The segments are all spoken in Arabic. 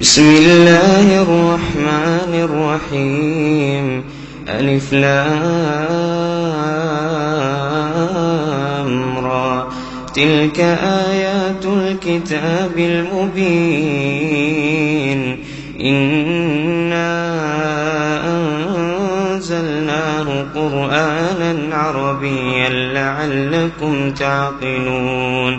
بسم الله الرحمن الرحيم. ألف لام را. تلك آيات الكتاب المبين. إنا أنزلناه قرآنا عربيا لعلكم تعقلون.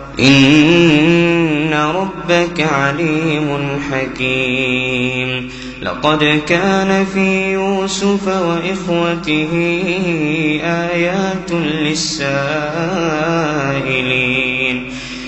إن ربك عليم حكيم. لقد كان في يوسف وإخوته آيات للسائلين.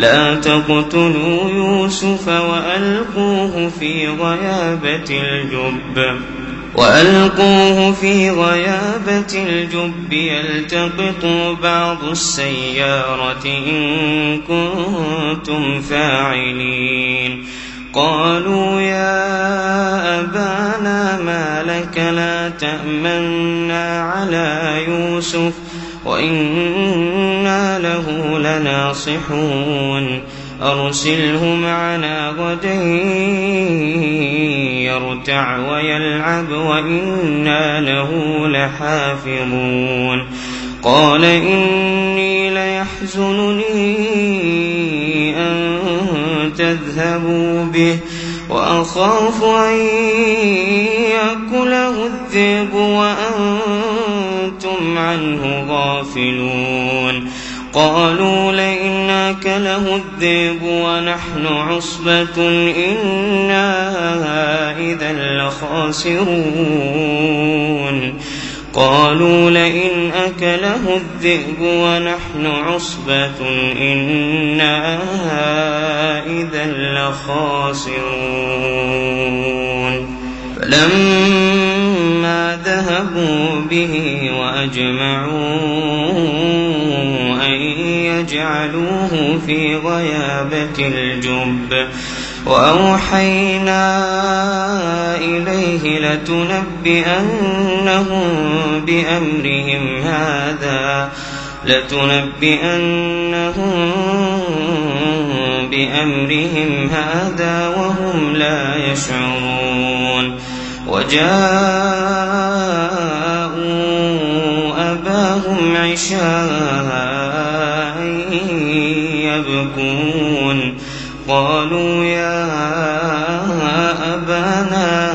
لا تقتلوا يوسف وألقوه في غيابة الجب. وألقوه في غيابة الجب يلتقطوا بعض السيارة إن كنتم فاعلين. قالوا يا أبانا ما لك لا تأمنا على يوسف وإنا له لناصحون. أرسله معنا غدا يرتع ويلعب وإنا له لحافظون. قال إني ليحزنني أن تذهبوا به وأخاف أن يأكله الذئب وأنتم عنه غافلون. قالوا لئن أكله الذئب ونحن عصبة إنا إذا لخاسرون. قالوا لئن أكله الذئب ونحن عصبة إنا إذا لخاسرون. فلما ذهبوا به وأجمعوا أن يجعلوه في غيابة الجب. وأوحينا إليه لتنبئنهم بأمرهم هذا لتنبئنهم بأمرهم هذا وهم لا يشعرون. وجاءوا أباهم عشاء يبكون. قالوا يا أبانا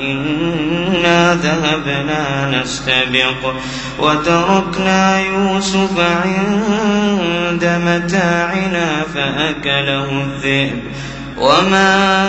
إنا فذهبنا نستبق وتركنا يوسف عند متاعنا فأكله الذئب. وما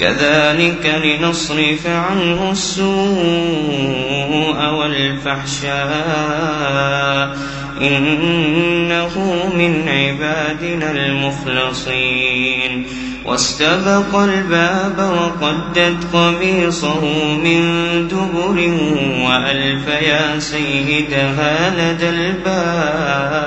كذلك لنصرف عنه السوء والفحشاء. إنه من عبادنا المخلصين. واستبق الباب وقدت قميصه من دبر وألف يا سيدها لدى الباب.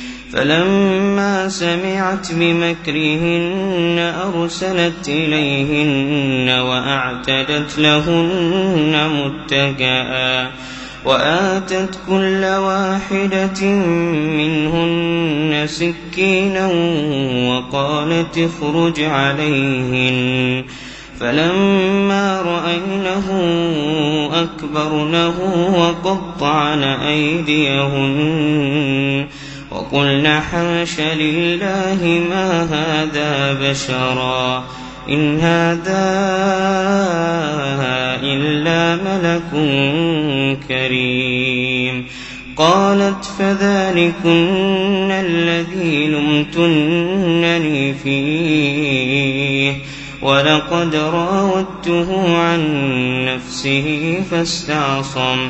فلما سمعت بمكرهن أرسلت إليهن وأعتدت لهن متكئا وآتت كل واحدة منهن سكينا وقالت اخرج عليهن فلما رأينه أكبرنه وقطعن أيديهن وقلن حاش لله ما هذا بشرا إن هذا إلا ملك كريم قالت فذلكن الذي لمتنني فيه ولقد راودته عن نفسه فاستعصم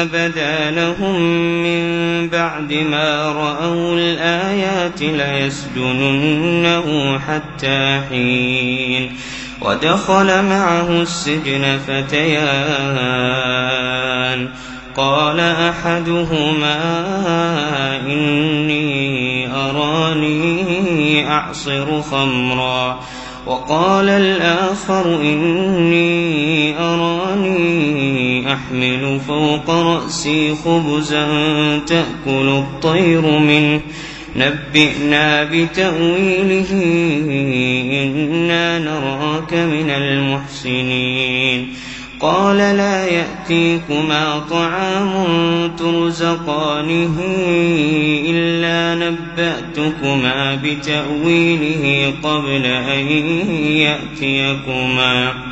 بدا لهم من بعد ما رأوا الآيات ليسجننه حتى حين. ودخل معه السجن فتيان. قال أحدهما إني أراني أعصر خمرا. وقال الآخر إني أراني أحمل فوق رأسي خبزا تأكل الطير منه. نبئنا بتأويله إنا نراك من المحسنين. قال لا يأتيكما طعام ترزقانه إلا نبأتكما بتأويله قبل أن يأتيكما.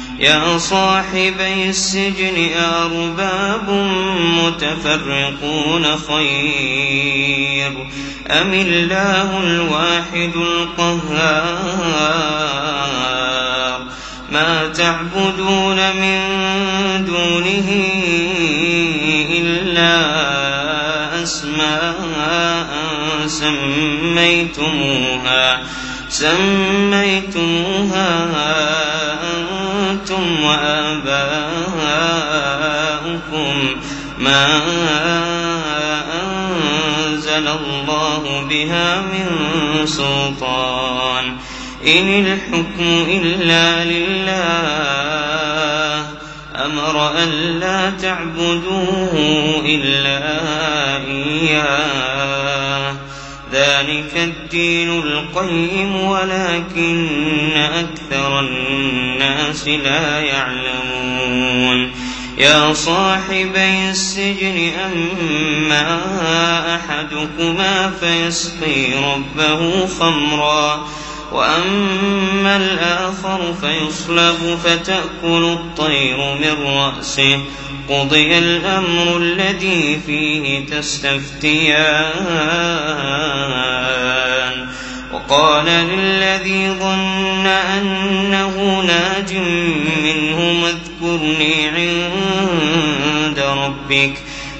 يا صاحبي السجن أرباب متفرقون خير أم الله الواحد القهار ما تعبدون من دونه إلا أسماء سميتموها سميتموها أنتم وآباؤكم ما أنزل الله بها من سلطان إن الحكم إلا لله أمر أن لا تعبدوه إلا إياه ذلك الدين القيم ولكن أكثر الناس لا يعلمون. يا صاحبي السجن أما أحدكما فيسقي ربه خمرا. وأما الآخر فيصلب فتأكل الطير من رأسه. قضي الأمر الذي فيه تستفتيان. وقال للذي ظن أنه ناج منه اذكرني عند ربك.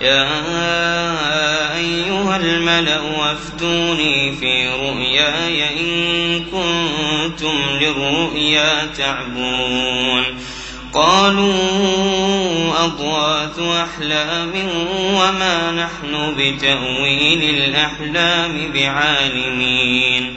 يا أيها الملأ أفتوني في رؤياي إن كنتم للرؤيا تعبون قالوا أضواث أحلام وما نحن بتأويل الأحلام بعالمين.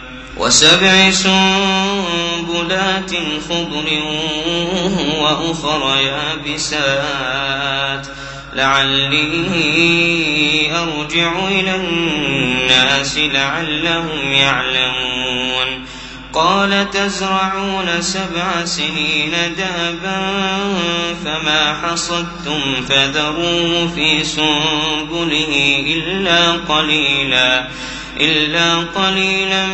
وسبع سنبلات خضر وأخر يابسات. لعلي أرجع إلى الناس لعلهم يعلمون. قال تزرعون سبع سنين دابا فما حصدتم فذروه في سنبله إلا قليلا. إلا قليلا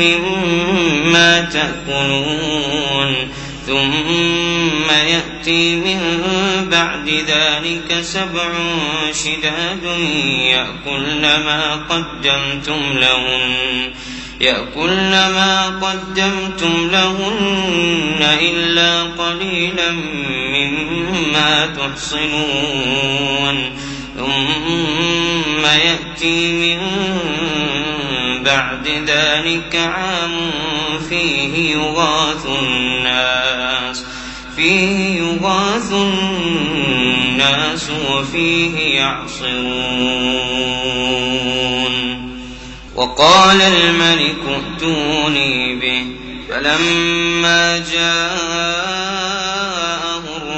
مما تأكلون. ثم يأتي من بعد ذلك سبع شداد يأكلن ما قدمتم لهن. يأكلن ما قدمتم لهن إلا قليلا مما تحصنون. ثم يأتي من بعد ذلك عام فيه يغاث الناس فيه يغاث الناس وفيه يعصرون. وقال الملك ائتوني به فلما جاءه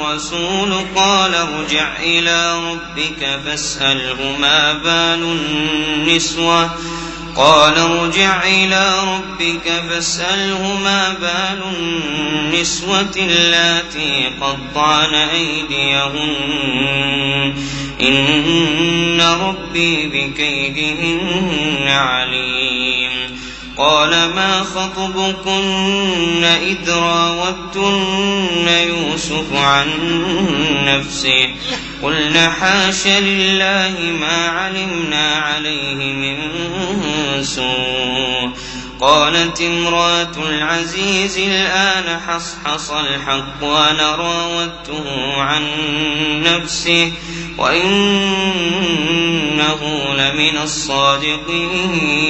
الرسول قال ارجع إلى ربك فاسأله ما بال النسوة. قال ارجع إلى ربك فاسأله ما بال النسوة اللاتي قطعن أيديهن. إن ربي بكيدهن عليم. قال ما خطبكن إذ راوتن يوسف عن نفسه قلن حاش لله ما علمنا عليه من سوء قالت امرأة العزيز الآن حصحص الحق وأنا راودته عن نفسه وإنه لمن الصادقين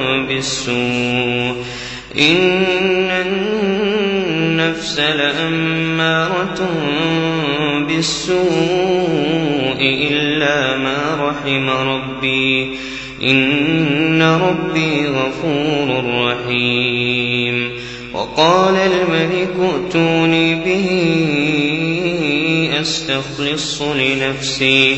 بالسوء إن النفس لأمارة بالسوء إلا ما رحم ربي. إن ربي غفور رحيم. وقال الملك ائتوني به أستخلص لنفسي.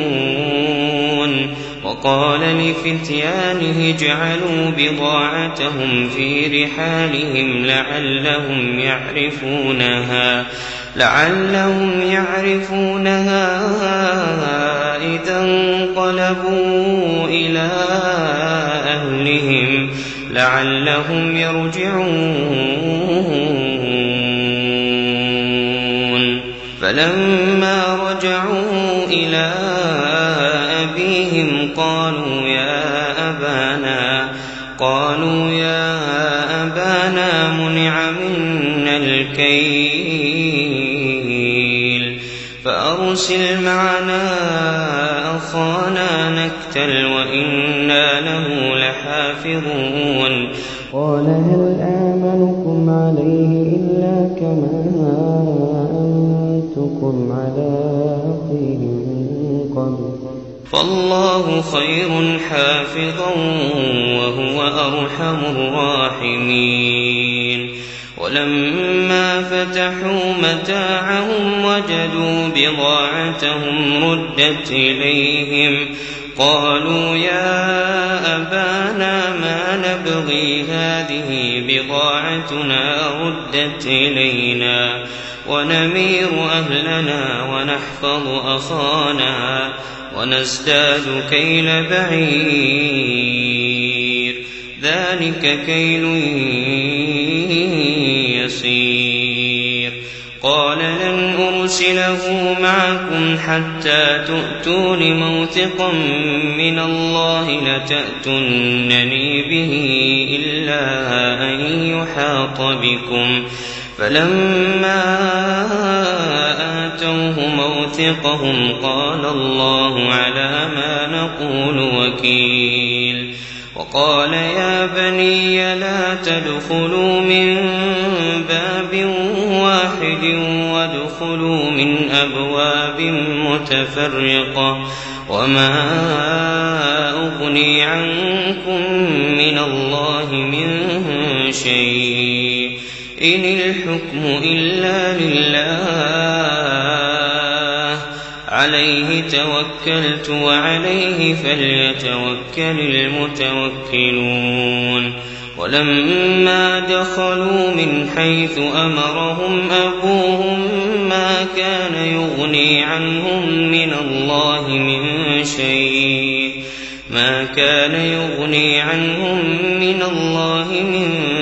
وقال لفتيانه اجعلوا بضاعتهم في رحالهم لعلهم يعرفونها لعلهم يعرفونها إذا انقلبوا إلى أهلهم لعلهم يرجعون. فلما رجعوا إلى أبيهم قالوا يا أبانا قالوا يا أبانا منع منا الكيل فأرسل معنا أخانا نكتل وإنا له لحافظون. قال هل آمنكم عليه إلا كما أمنتكم على أخيه من قبل؟ فالله خير حافظا وهو أرحم الراحمين. ولما فتحوا متاعهم وجدوا بضاعتهم ردت إليهم قالوا يا أبانا ما نبغي هذه بضاعتنا ردت إلينا. ونمير أهلنا ونحفظ أخانا ونزداد كيل بعير. ذلك كيل يسير. قال لن أرسله معكم حتى تؤتون موثقا من الله لتأتنني به إلا أن يحاط بكم. فلما آتوه موثقهم قال الله على ما نقول وكيل وقال يا بني لا تدخلوا من باب واحد وادخلوا من أبواب متفرقة وما أغني عنكم من الله من شيء إن الحكم إلا لله. عليه توكلت وعليه فليتوكل المتوكلون. ولما دخلوا من حيث أمرهم أبوهم ما كان يغني عنهم من الله من شيء. ما كان يغني عنهم من الله من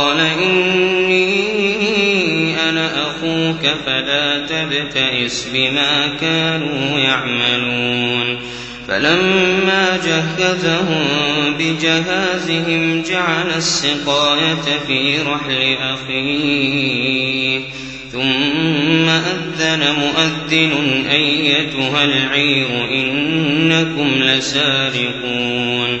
قال إني أنا أخوك فلا تبتئس بما كانوا يعملون. فلما جهزهم بجهازهم جعل السقاية في رحل أخيه ثم أذن مؤذن أيتها العير إنكم لسارقون.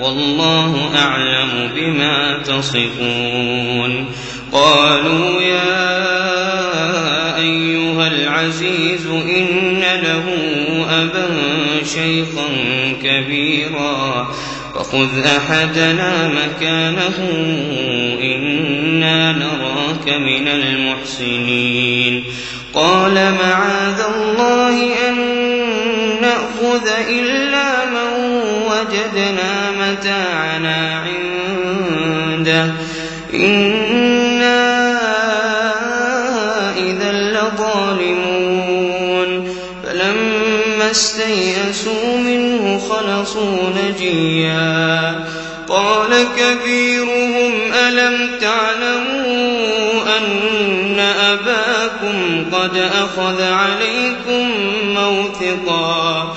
والله أعلم بما تصفون. قالوا يا أيها العزيز إن له أبا شيخا كبيرا فخذ أحدنا مكانه إنا نراك من المحسنين. قال معاذ الله أن نأخذ إلا متاعنا عنده. إنا إذا لظالمون. فلما استيئسوا منه خلصوا نجيا. قال كبيرهم ألم تعلموا أن أباكم قد أخذ عليكم موثقا؟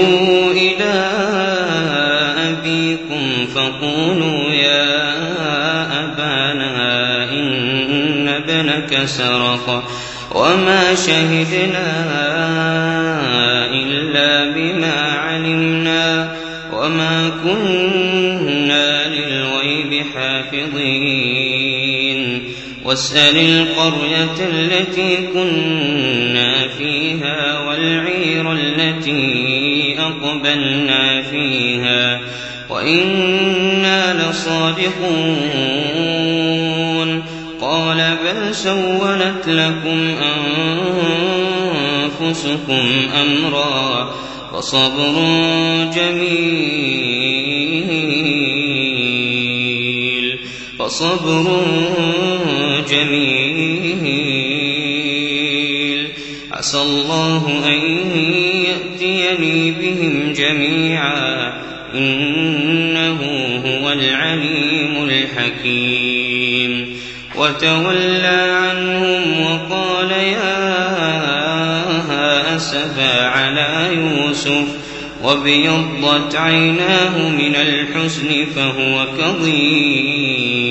أبيكم فقولوا يا أبانا إن ابنك سرق وما شهدنا إلا بما علمنا وما كنا للغيب حافظين. واسأل القرية التي كنا فيها والعير التي أقبلنا فيها وإنا لصادقون قال بل سولت لكم أنفسكم أمرا فصبر جميل فصبر جميل عسى الله أن يأتيني بهم جميعا إنه هو العليم الحكيم. وتولى عنهم وقال يا أسفا على يوسف وابيضت عيناه من الحزن فهو كظيم.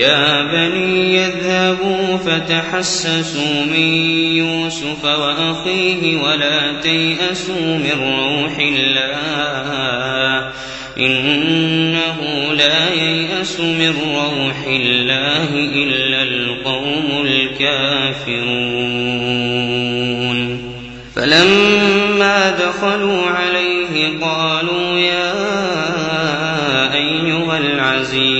يا بني اذهبوا فتحسسوا من يوسف وأخيه ولا تيأسوا من روح الله إنه لا ييأس من روح الله إلا القوم الكافرون. فلما دخلوا عليه قالوا يا أيها العزيز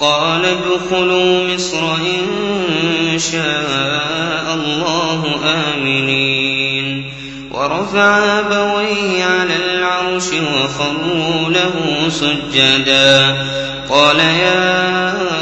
وقال ادخلوا مصر إن شاء الله آمنين. ورفع أبويه على العرش وخروا له سجدا. قال يا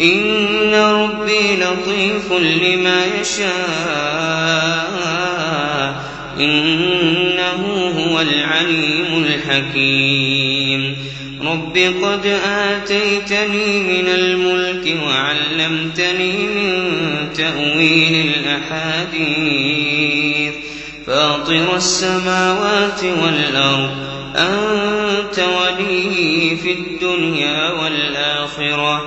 إن ربي لطيف لما يشاء إنه هو العليم الحكيم رب قد آتيتني من الملك وعلمتني من تأويل الأحاديث فاطر السماوات والأرض أنت ولي في الدنيا والآخرة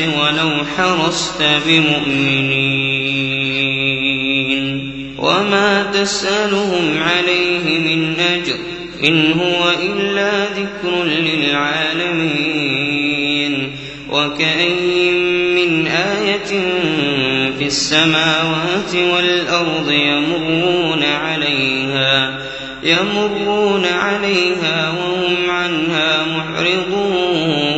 ولو حرصت بمؤمنين وما تسألهم عليه من أجر إن هو إلا ذكر للعالمين وكأين من آية في السماوات والأرض يمرون عليها يمرون عليها وهم عنها معرضون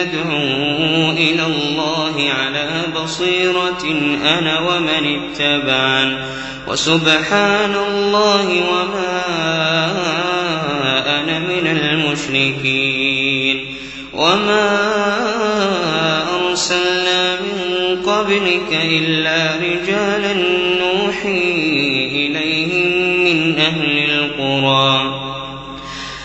أدعو إلى الله على بصيرة أنا ومن اتبعن. وسبحان الله وما أنا من المشركين. وما أرسلنا من قبلك إلا رجالا نوحي إليهم من أهل القرى.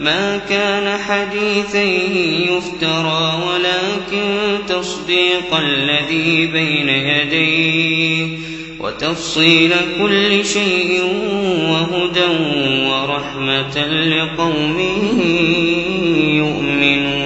ما كان حديثا يفترى ولكن تصديق الذي بين يديه وتفصيل كل شيء وهدى ورحمة لقوم يؤمنون.